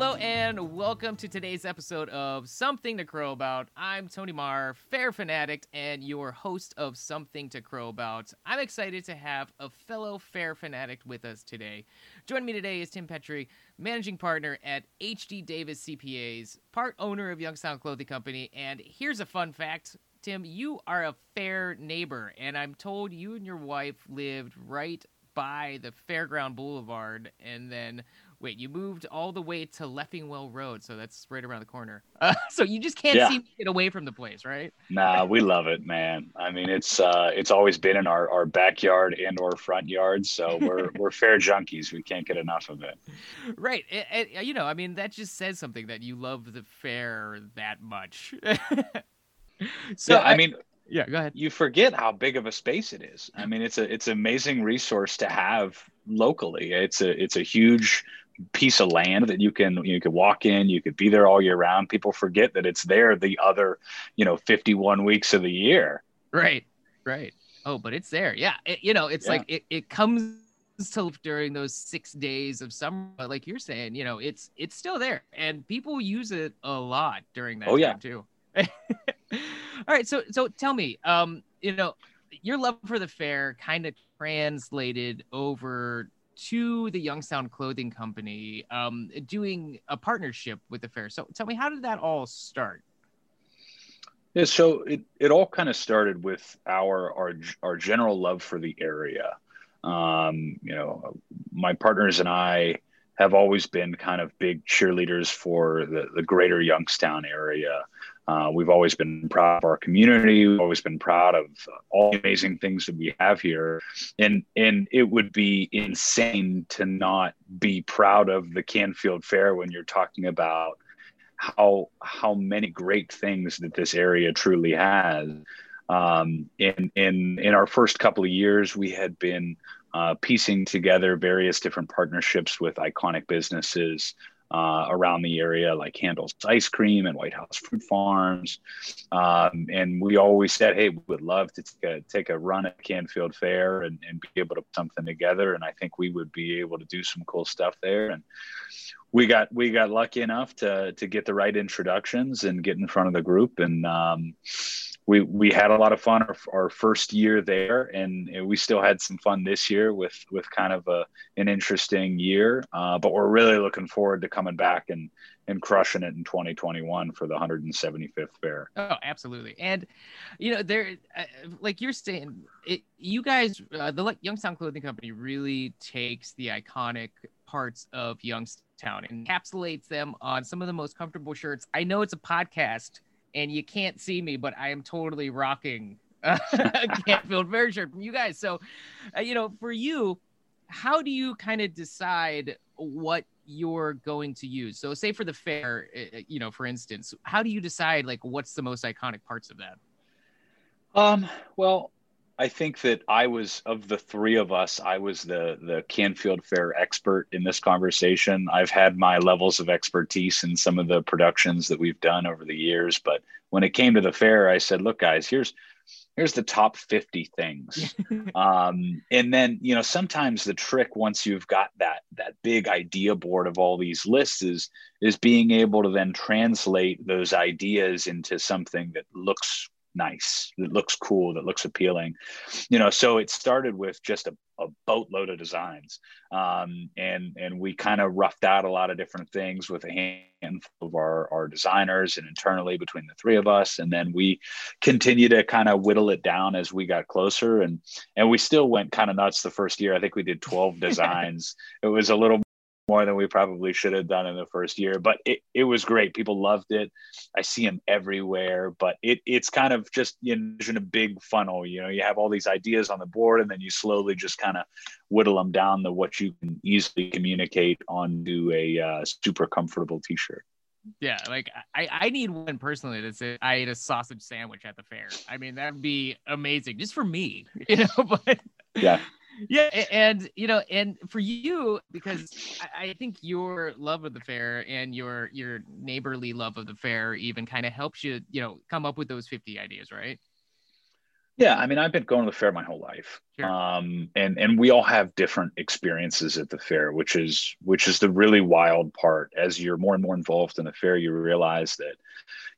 Hello and welcome to today's episode of Something to Crow About. I'm Tony Marr, fair fanatic, and your host of Something to Crow About. I'm excited to have a fellow fair fanatic with us today. Joining me today is Tim Petrie, managing partner at HD Davis CPAs, part owner of Youngstown Clothing Company. And here's a fun fact Tim, you are a fair neighbor, and I'm told you and your wife lived right by the Fairground Boulevard and then Wait, you moved all the way to Leffingwell Road, so that's right around the corner. Uh, so you just can't Yeah. seem to get away from the place, right? Nah, we love it, man. I mean, it's uh, it's always been in our, our backyard and or front yard, so we're we're fair junkies. We can't get enough of it. Right. And, and, you know, I mean, that just says something that you love the fair that much. so yeah, I mean, yeah, go ahead. you forget how big of a space it is. I mean, it's a it's an amazing resource to have locally. It's a it's a huge piece of land that you can you could walk in, you could be there all year round. People forget that it's there the other, you know, 51 weeks of the year. Right. Right. Oh, but it's there. Yeah. It, you know, it's Yeah. like it, it comes to during those six days of summer. But like you're saying, you know, it's it's still there, and people use it a lot during that Oh, time yeah. too. All right. So so tell me, um, you know, your love for the fair kind of translated over to the Youngstown Clothing Company, um, doing a partnership with the fair. So tell me, how did that all start? Yeah, so it, it all kind of started with our our our general love for the area. Um, you know, my partners and I have always been kind of big cheerleaders for the, the greater Youngstown area. Uh, we've always been proud of our community. We've always been proud of all the amazing things that we have here, and and it would be insane to not be proud of the Canfield Fair when you're talking about how how many great things that this area truly has. Um, in in in our first couple of years, we had been uh, piecing together various different partnerships with iconic businesses uh, around the area, like Handel's Ice Cream and White House Fruit Farms. Um, and we always said, "Hey, we would love to take a, take a run at Canfield Fair and, and be able to put something together." And I think we would be able to do some cool stuff there. And we got we got lucky enough to to get the right introductions and get in front of the group and um, we we had a lot of fun our, our first year there and we still had some fun this year with with kind of a an interesting year uh, but we're really looking forward to coming back and and crushing it in 2021 for the 175th fair Oh, absolutely. And you know, there, uh, like you're saying, it, you guys, uh, the Youngstown Clothing Company really takes the iconic parts of Youngstown and encapsulates them on some of the most comfortable shirts. I know it's a podcast and you can't see me, but I am totally rocking a Canfield Fair shirt from you guys. So, uh, you know, for you, how do you kind of decide what you're going to use? So, say for the fair, uh, you know, for instance, how do you decide like what's the most iconic parts of that? Um, well, I think that I was of the three of us, I was the the Canfield Fair expert in this conversation. I've had my levels of expertise in some of the productions that we've done over the years, but when it came to the fair, I said, "Look, guys, here's here's the top 50 things." um, and then, you know, sometimes the trick once you've got that that big idea board of all these lists is is being able to then translate those ideas into something that looks nice, that looks cool, that looks appealing. You know, so it started with just a, a boatload of designs. Um, and and we kind of roughed out a lot of different things with a handful of our, our designers and internally between the three of us. And then we continue to kind of whittle it down as we got closer. And and we still went kind of nuts the first year. I think we did 12 designs. it was a little more than we probably should have done in the first year, but it, it was great. People loved it. I see them everywhere, but it, it's kind of just you envision a big funnel. You know, you have all these ideas on the board, and then you slowly just kind of whittle them down to what you can easily communicate onto a uh, super comfortable T-shirt. Yeah, like I, I need one personally that says I ate a sausage sandwich at the fair. I mean, that'd be amazing just for me, you know. But Yeah. Yeah, and you know, and for you, because I, I think your love of the fair and your your neighborly love of the fair even kind of helps you, you know, come up with those fifty ideas, right? Yeah, I mean, I've been going to the fair my whole life, sure. um, and and we all have different experiences at the fair, which is which is the really wild part. As you're more and more involved in the fair, you realize that,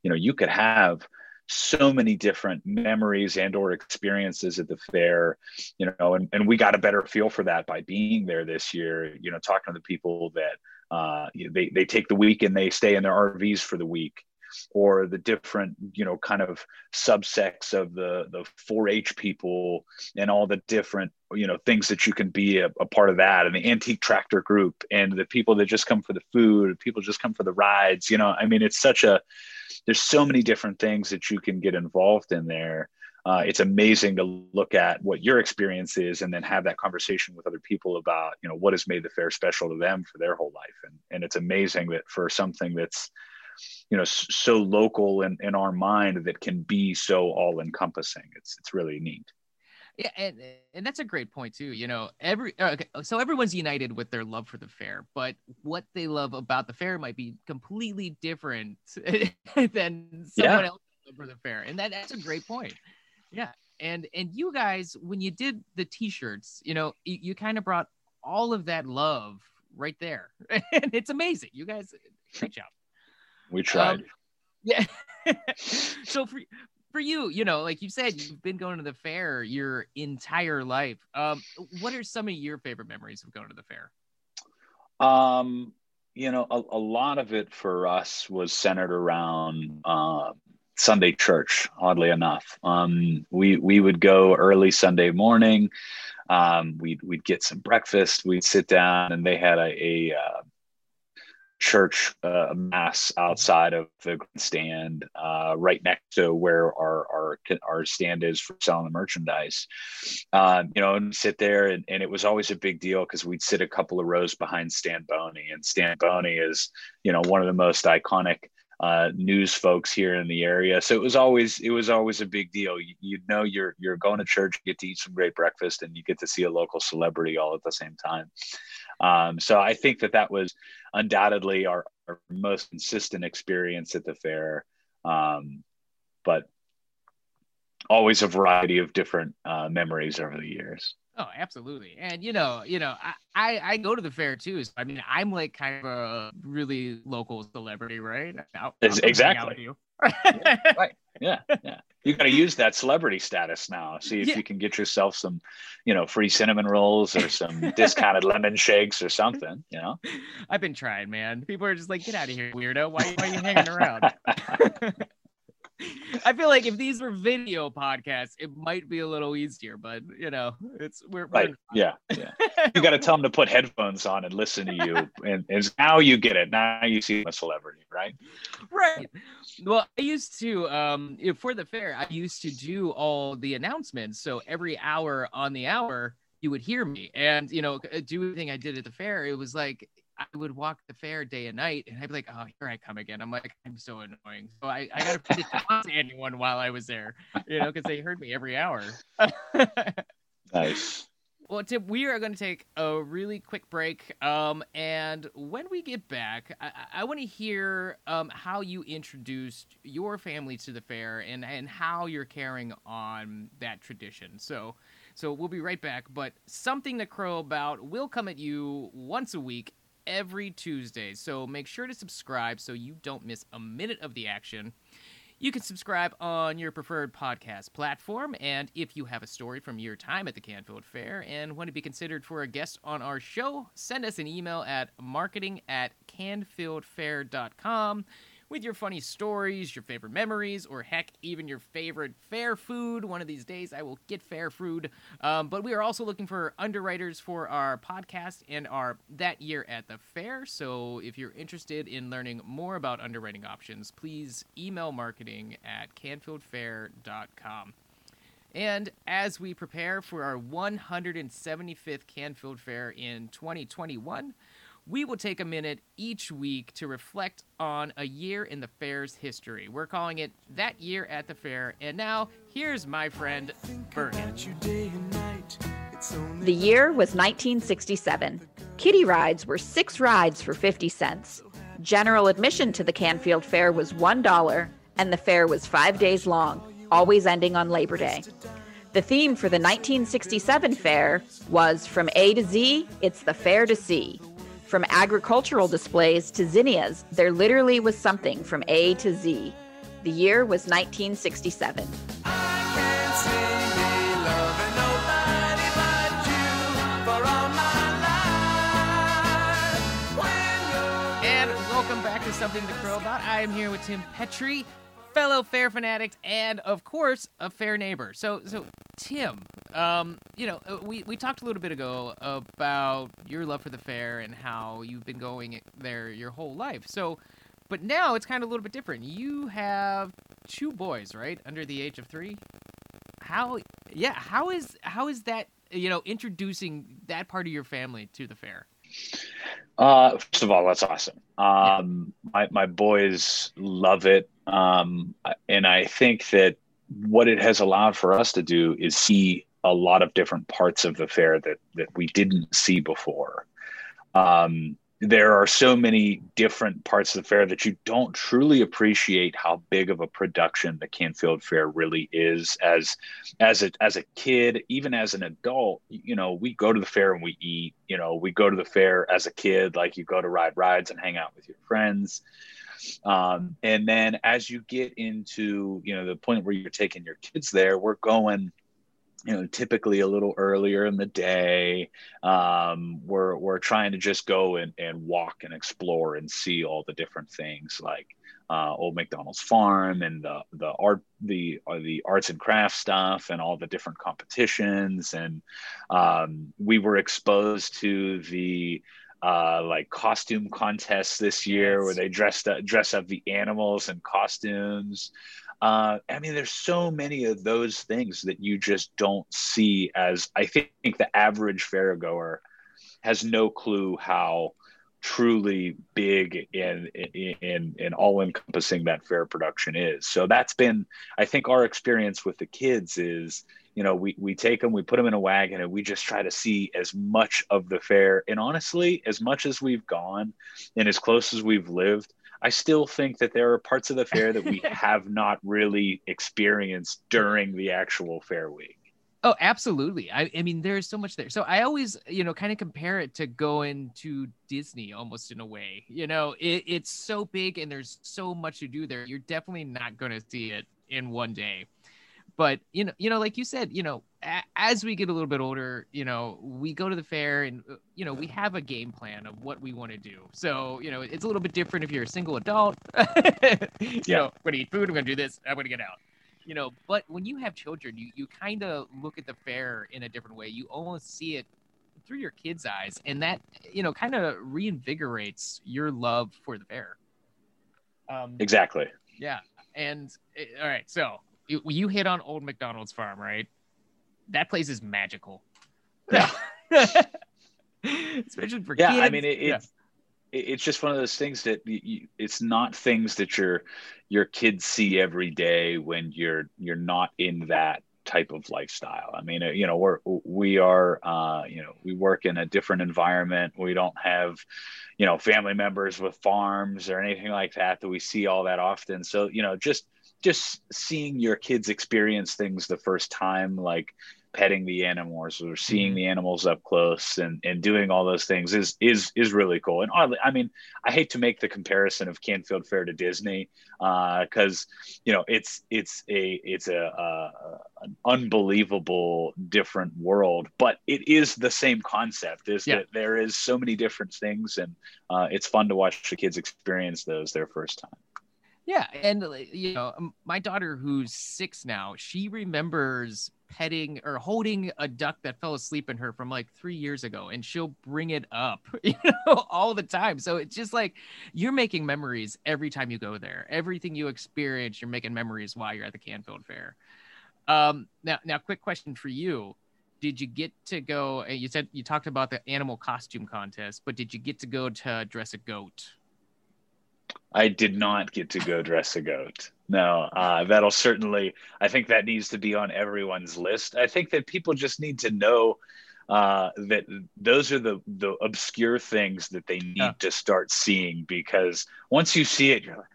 you know, you could have so many different memories and or experiences at the fair you know and, and we got a better feel for that by being there this year you know talking to the people that uh, they, they take the week and they stay in their rvs for the week or the different you know kind of subsects of the the 4-h people and all the different you know things that you can be a, a, part of that and the antique tractor group and the people that just come for the food people just come for the rides you know i mean it's such a there's so many different things that you can get involved in there. Uh, it's amazing to look at what your experience is and then have that conversation with other people about you know what has made the fair special to them for their whole life. And, and it's amazing that for something that's you know so local in, in our mind that can be so all encompassing it's it's really neat. Yeah and, and that's a great point too you know every uh, okay, so everyone's united with their love for the fair but what they love about the fair might be completely different than someone yeah. else for the fair and that, that's a great point. Yeah and and you guys when you did the t-shirts you know you, you kind of brought all of that love right there and it's amazing. You guys great job we tried. Um, yeah. so for for you, you know, like you said, you've been going to the fair your entire life. Um, what are some of your favorite memories of going to the fair? Um, you know, a, a lot of it for us was centered around uh, Sunday church. Oddly enough, um, we we would go early Sunday morning. Um, we'd we'd get some breakfast. We'd sit down, and they had a, a uh, church uh, mass outside of the stand, uh, right next to where our, our our stand is for selling the merchandise. Um, you know, and sit there, and, and it was always a big deal because we'd sit a couple of rows behind Stan Boney, and Stan Boney is you know one of the most iconic uh, news folks here in the area. So it was always it was always a big deal. You, you know you're you're going to church, you get to eat some great breakfast, and you get to see a local celebrity all at the same time. Um, so I think that that was undoubtedly our, our most consistent experience at the fair. Um, but always a variety of different uh, memories over the years. Oh, absolutely. And you know, you know, I, I, I go to the fair too. So I mean, I'm like kind of a really local celebrity, right? I'll, I'll exactly. yeah, right. Yeah. Yeah. You got to use that celebrity status now. See if yeah. you can get yourself some, you know, free cinnamon rolls or some discounted lemon shakes or something. You know. I've been trying, man. People are just like, "Get out of here, weirdo! Why, why are you hanging around?" I feel like if these were video podcasts, it might be a little easier, but you know, it's we're, right. We're... Yeah, yeah. You got to tell them to put headphones on and listen to you, and, and now you get it. Now you see a celebrity, right? Right. Well, I used to um for the fair, I used to do all the announcements. So every hour on the hour, you would hear me, and you know, do everything I did at the fair. It was like I would walk the fair day and night, and I'd be like, "Oh, here I come again." I'm like, "I'm so annoying." So I, I got to put it to anyone while I was there, you know, because they heard me every hour. nice. Well, Tim, we are going to take a really quick break. Um, and when we get back, I, I want to hear um, how you introduced your family to the fair and, and how you're carrying on that tradition. So, so we'll be right back. But something to crow about will come at you once a week every Tuesday. So make sure to subscribe so you don't miss a minute of the action. You can subscribe on your preferred podcast platform. And if you have a story from your time at the Canfield Fair and want to be considered for a guest on our show, send us an email at marketing at canfieldfair.com with your funny stories, your favorite memories, or heck, even your favorite fair food. One of these days, I will get fair food. Um, but we are also looking for underwriters for our podcast and our That Year at the Fair. So if you're interested in learning more about underwriting options, please email marketing at canfieldfair.com. And as we prepare for our 175th Canfield Fair in 2021, we will take a minute each week to reflect on a year in the fair's history. We're calling it That Year at the Fair. And now, here's my friend, Bergen. The year was 1967. Kiddie rides were six rides for 50 cents. General admission to the Canfield Fair was $1, and the fair was five days long, always ending on Labor Day. The theme for the 1967 fair was From A to Z, it's the fair to see. From agricultural displays to zinnias, there literally was something from A to Z. The year was 1967. And welcome back to Something to Crow About. I am here with Tim Petrie, fellow fair fanatic, and of course, a fair neighbor. So, so Tim, um, you know, uh, we we talked a little bit ago about your love for the fair and how you've been going there your whole life. So, but now it's kind of a little bit different. You have two boys, right, under the age of three. How, yeah, how is how is that? You know, introducing that part of your family to the fair. Uh, first of all, that's awesome. Um, my my boys love it, um, and I think that what it has allowed for us to do is see a lot of different parts of the fair that that we didn't see before. Um, there are so many different parts of the fair that you don't truly appreciate how big of a production the Canfield Fair really is as as a as a kid even as an adult you know we go to the fair and we eat you know we go to the fair as a kid like you go to ride rides and hang out with your friends. Um, and then as you get into you know the point where you're taking your kids there we're going you know typically a little earlier in the day um, we're we're trying to just go and, and walk and explore and see all the different things like uh, old mcdonald's farm and the the art the uh, the arts and crafts stuff and all the different competitions and um, we were exposed to the uh, like costume contests this year where they dressed up, dress up the animals and costumes. Uh, I mean, there's so many of those things that you just don't see as I think the average fairgoer has no clue how truly big and and, and all encompassing that fair production is. So that's been, I think, our experience with the kids is, you know, we we take them, we put them in a wagon, and we just try to see as much of the fair. And honestly, as much as we've gone and as close as we've lived, I still think that there are parts of the fair that we have not really experienced during the actual fair week. Oh, absolutely. I, I mean, there's so much there. So I always, you know, kind of compare it to going to Disney almost in a way. You know, it, it's so big and there's so much to do there. You're definitely not going to see it in one day but you know you know like you said you know a- as we get a little bit older you know we go to the fair and uh, you know we have a game plan of what we want to do. So you know it's a little bit different if you're a single adult. You yeah. know i'm gonna eat food i'm gonna do this i'm gonna get out. You know but when you have children you you kind of look at the fair in a different way. You almost see it through your kids eyes and that you know kind of reinvigorates your love for the fair. Um exactly. Yeah and eh, all right so you, you hit on old McDonald's farm, right? That place is magical. Yeah. Especially for yeah, kids. I mean, it, yeah. it's it's just one of those things that you, it's not things that your your kids see every day when you're you're not in that type of lifestyle. I mean, you know, we're we are uh, you know we work in a different environment. We don't have you know family members with farms or anything like that that we see all that often. So you know, just just seeing your kids experience things the first time, like petting the animals or seeing mm-hmm. the animals up close and, and doing all those things is is is really cool. And oddly, I mean, I hate to make the comparison of Canfield Fair to Disney because uh, you know it's it's a it's a, a, an unbelievable different world, but it is the same concept. Is yeah. that there is so many different things, and uh, it's fun to watch the kids experience those their first time. Yeah, and you know, my daughter who's 6 now, she remembers petting or holding a duck that fell asleep in her from like 3 years ago and she'll bring it up, you know, all the time. So it's just like you're making memories every time you go there. Everything you experience, you're making memories while you're at the Canfield Fair. Um now now quick question for you did you get to go you said you talked about the animal costume contest but did you get to go to dress a goat I did not get to go dress a goat. No, uh, that'll certainly. I think that needs to be on everyone's list. I think that people just need to know uh, that those are the the obscure things that they need yeah. to start seeing because once you see it, you're like,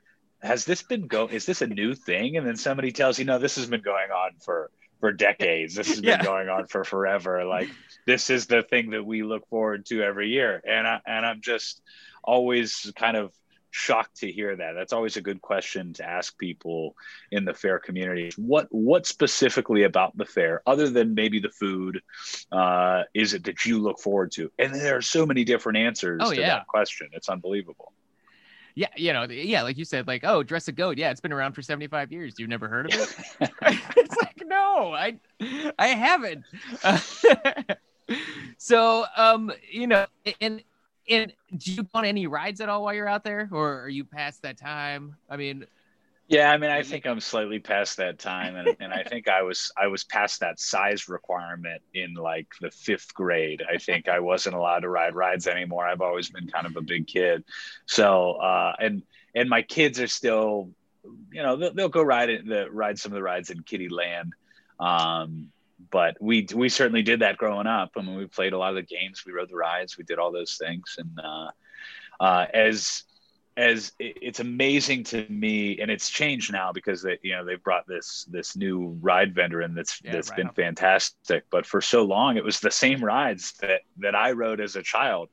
has this been go? Is this a new thing? And then somebody tells you, no, this has been going on for for decades. This has been Yeah. going on for forever. Like this is the thing that we look forward to every year, and I and I'm just always kind of shocked to hear that. That's always a good question to ask people in the fair community. What what specifically about the fair, other than maybe the food, uh, is it that you look forward to? And there are so many different answers Oh, to yeah. that question. It's unbelievable. Yeah, you know, yeah, like you said, like, oh, dress a goat. Yeah, it's been around for 75 years. You've never heard of it? it's like, no, I I haven't. so, um, you know, and and do you go on any rides at all while you're out there, or are you past that time? I mean, Yeah, I mean, I think I'm slightly past that time, and, and I think I was I was past that size requirement in like the fifth grade. I think I wasn't allowed to ride rides anymore. I've always been kind of a big kid, so uh, and and my kids are still, you know, they'll, they'll go ride it, the ride some of the rides in Kitty Land. Um, but we we certainly did that growing up. I mean, we played a lot of the games, we rode the rides, we did all those things, and uh, uh, as as it- it's amazing to me, and it's changed now because they you know they've brought this this new ride vendor in that's Yeah, that's Ride been Hop. fantastic. But for so long, it was the same rides that that I rode as a child,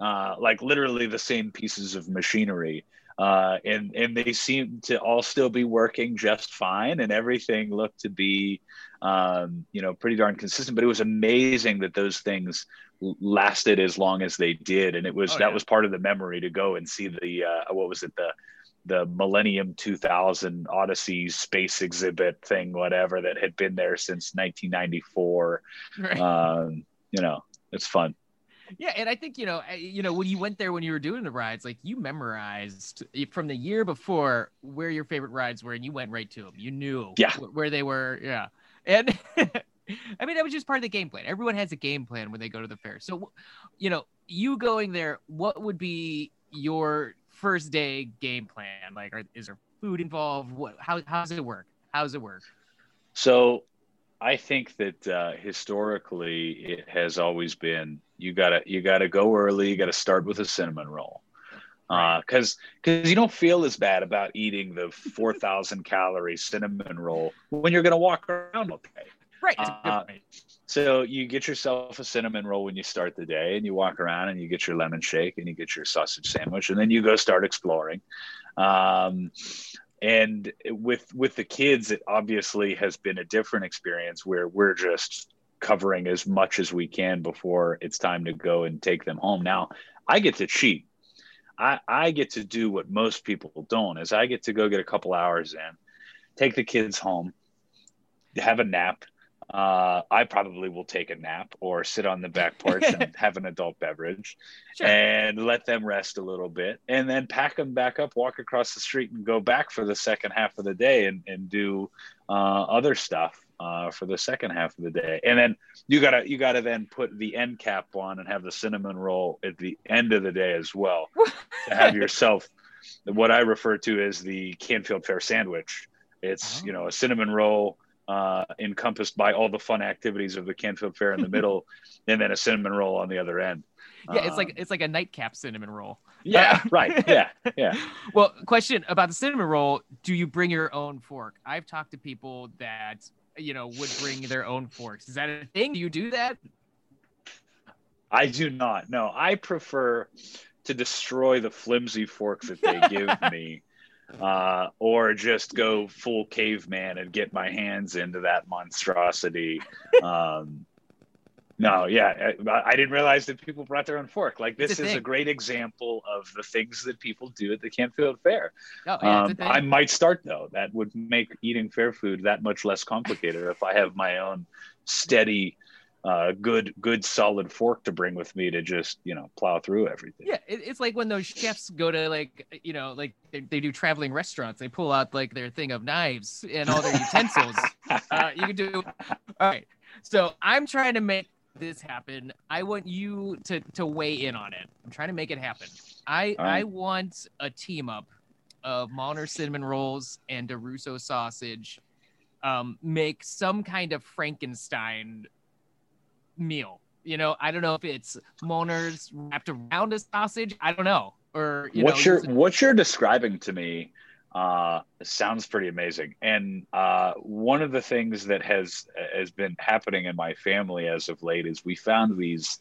uh, like literally the same pieces of machinery. Uh, and and they seem to all still be working just fine, and everything looked to be, um, you know, pretty darn consistent. But it was amazing that those things lasted as long as they did, and it was Oh, that yeah. was part of the memory to go and see the uh, what was it the the Millennium 2000 Odyssey space exhibit thing, whatever that had been there since 1994. right. Um, you know, it's fun. Yeah, and I think you know, you know, when you went there when you were doing the rides, like you memorized from the year before where your favorite rides were, and you went right to them. You knew Yeah. wh- where they were. Yeah, and I mean that was just part of the game plan. Everyone has a game plan when they go to the fair. So, you know, you going there, what would be your first day game plan? Like, are, is there food involved? What? How? How does it work? How does it work? So I think that uh, historically it has always been you gotta you gotta go early. You gotta start with a cinnamon roll. Because because you don't feel as bad about eating the four thousand calorie cinnamon roll when you're gonna walk around all day. Right. that's a good Uh. So you get yourself a cinnamon roll when you start the day, and you walk around and you get your lemon shake and you get your sausage sandwich, and then you go start exploring. Um, and with with the kids, it obviously has been a different experience where we're just covering as much as we can before it's time to go and take them home. Now I get to cheat. I, I get to do what most people don't is I get to go get a couple hours in, take the kids home, have a nap, uh, I probably will take a nap or sit on the back porch and have an adult beverage Sure. and let them rest a little bit and then pack them back up, walk across the street and go back for the second half of the day and, and do uh, other stuff uh, for the second half of the day. And then you gotta, you gotta then put the end cap on and have the cinnamon roll at the end of the day as well to have yourself what I refer to as the Canfield Fair sandwich. It's, Oh. you know, a cinnamon roll uh, encompassed by all the fun activities of the Canfield Fair in the middle, and then a cinnamon roll on the other end. yeah, it's like Um, it's like a nightcap cinnamon roll. yeah, right. Yeah, yeah. Well, question about the cinnamon roll: Do you bring your own fork? I've talked to people that you know would bring their own forks. Is that a thing? Do you do that? I do not. No, I prefer to destroy the flimsy fork that they give me, uh, or just go full caveman and get my hands into that monstrosity. Um, no, yeah, I, I didn't realize that people brought their own fork. Like this a is a great example of the things that people do at the Canfield Fair. Oh, yeah, Um, thing. I might start though. That would make eating fair food that much less complicated if I have my own steady, uh, good, good, solid fork to bring with me to just you know plow through everything. Yeah, it, it's like when those chefs go to like you know like they, they do traveling restaurants. They pull out like their thing of knives and all their utensils. uh, you can do. All right, so I'm trying to make this happen. I want you to to weigh in on it. I'm trying to make it happen. I right. I want a team up of Molnar cinnamon rolls and DeRusso sausage. Um, make some kind of Frankenstein meal. You know, I don't know if it's Molnar's wrapped around a sausage. I don't know, or you what know, you're what you're describing to me Uh, sounds pretty amazing. And uh, one of the things that has has been happening in my family as of late is we found these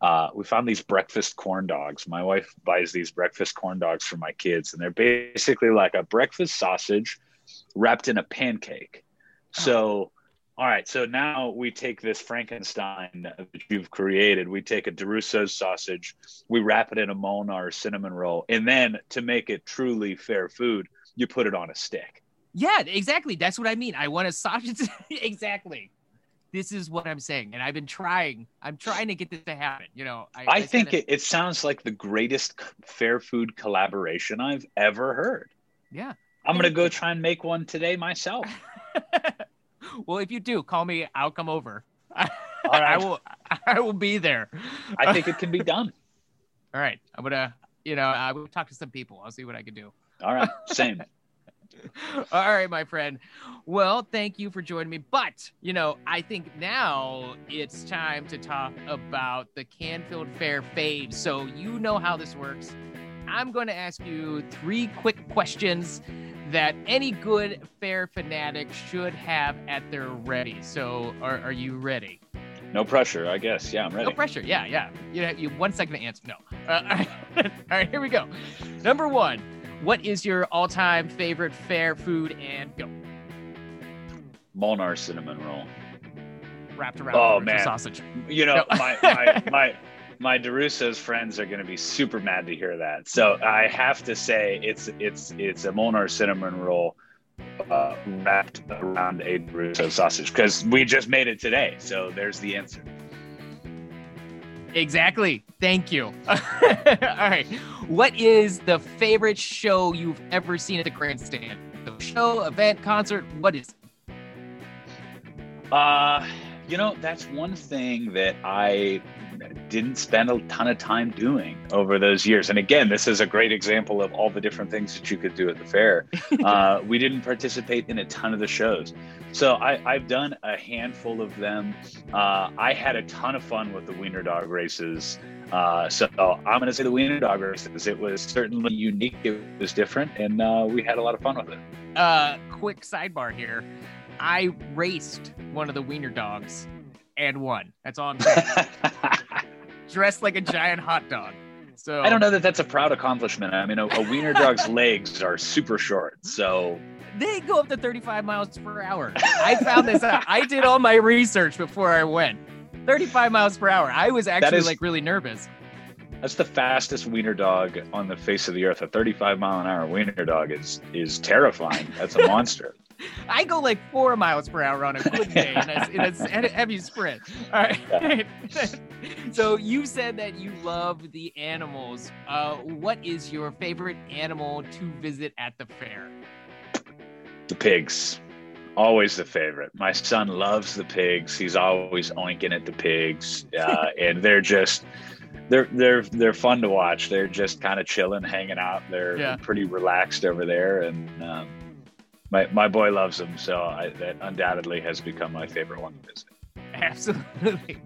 uh, we found these breakfast corn dogs. My wife buys these breakfast corn dogs for my kids, and they're basically like a breakfast sausage wrapped in a pancake. So all right, so now we take this Frankenstein that you've created. We take a DeRusso's sausage, we wrap it in a Molnar cinnamon roll, and then to make it truly fair food, you put it on a stick. Yeah, exactly. That's what I mean. I want a sausage. exactly. This is what I'm saying, and I've been trying. I'm trying to get this to happen. You know, I, I, I think it, it sounds like the greatest fair food collaboration I've ever heard. Yeah, I'm gonna go try and make one today myself. well, if you do, call me. I'll come over. I will. I will be there. I think it can be done. All right, I'm gonna. You know, I will talk to some people. I'll see what I can do. All right, same. All right, my friend. Well, thank you for joining me. But, you know, I think now it's time to talk about the Canfield Fair fade. So, you know how this works. I'm going to ask you three quick questions that any good fair fanatic should have at their ready. So, are, are you ready? No pressure, I guess. Yeah, I'm ready. No pressure. Yeah, yeah. You have you one second to answer. No. Uh, all, right. all right, here we go. Number one, what is your all-time favorite fair food and go? Molnar cinnamon roll. Wrapped around oh, man. sausage. You know, no. my, my my my DeRusso's friends are going to be super mad to hear that. So I have to say it's it's it's a Molnar cinnamon roll uh, wrapped around a DeRusso sausage because we just made it today. So there's the answer. Exactly. Thank you. All right. What is the favorite show you've ever seen at the grandstand? The show, event, concert, what is it? Uh, you know, that's one thing that I didn't spend a ton of time doing over those years. And again, this is a great example of all the different things that you could do at the fair. uh, we didn't participate in a ton of the shows. So I, have done a handful of them. Uh, I had a ton of fun with the Wiener Dog races. Uh, so I'm going to say the Wiener Dog races. It was certainly unique. It was different, and uh, we had a lot of fun with it. Uh, quick sidebar here. I raced one of the Wiener Dogs and won. That's all I'm saying. Dressed like a giant hot dog. So I don't know that that's a proud accomplishment. I mean, a, a wiener dog's legs are super short, so they go up to 35 miles per hour. I found this out. I did all my research before I went. 35 miles per hour. I was actually is, like really nervous. That's the fastest wiener dog on the face of the earth. A 35 mile an hour wiener dog is is terrifying. That's a monster. I go like four miles per hour on a good day in a, in a heavy sprint. All right. Yeah. so you said that you love the animals. Uh, what is your favorite animal to visit at the fair? The pigs. Always the favorite. My son loves the pigs. He's always oinking at the pigs, uh, and they're just they're they're they're fun to watch. They're just kind of chilling, hanging out. They're yeah. pretty relaxed over there, and um, my my boy loves them, so I, that undoubtedly has become my favorite one to visit. Absolutely.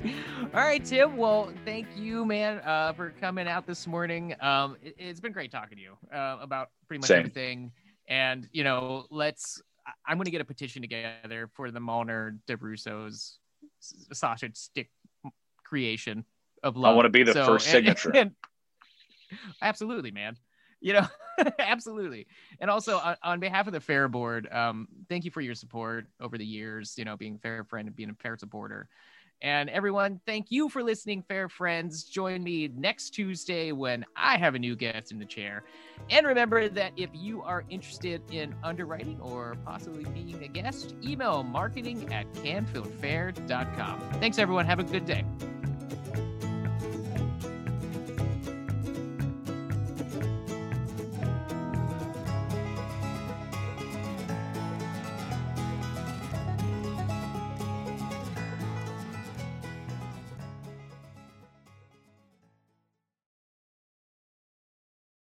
All right, Tim. Well, thank you, man, uh, for coming out this morning. Um, it, has been great talking to you uh, about pretty much Same. everything. And you know, let's. I'm going to get a petition together for the Molnar DeRusso's sausage stick creation of love. I want to be the so, first signature. And, and, absolutely, man you know absolutely. And also on, on, behalf of the fair board um, thank you for your support over the years you know being fair friend and being a fair supporter. And everyone thank you for listening fair friends. Join me next tuesday when i have a new guest in the chair. And remember that if you are interested in underwriting or possibly being a guest email marketing at canfieldfair.com thanks everyone. Have a good day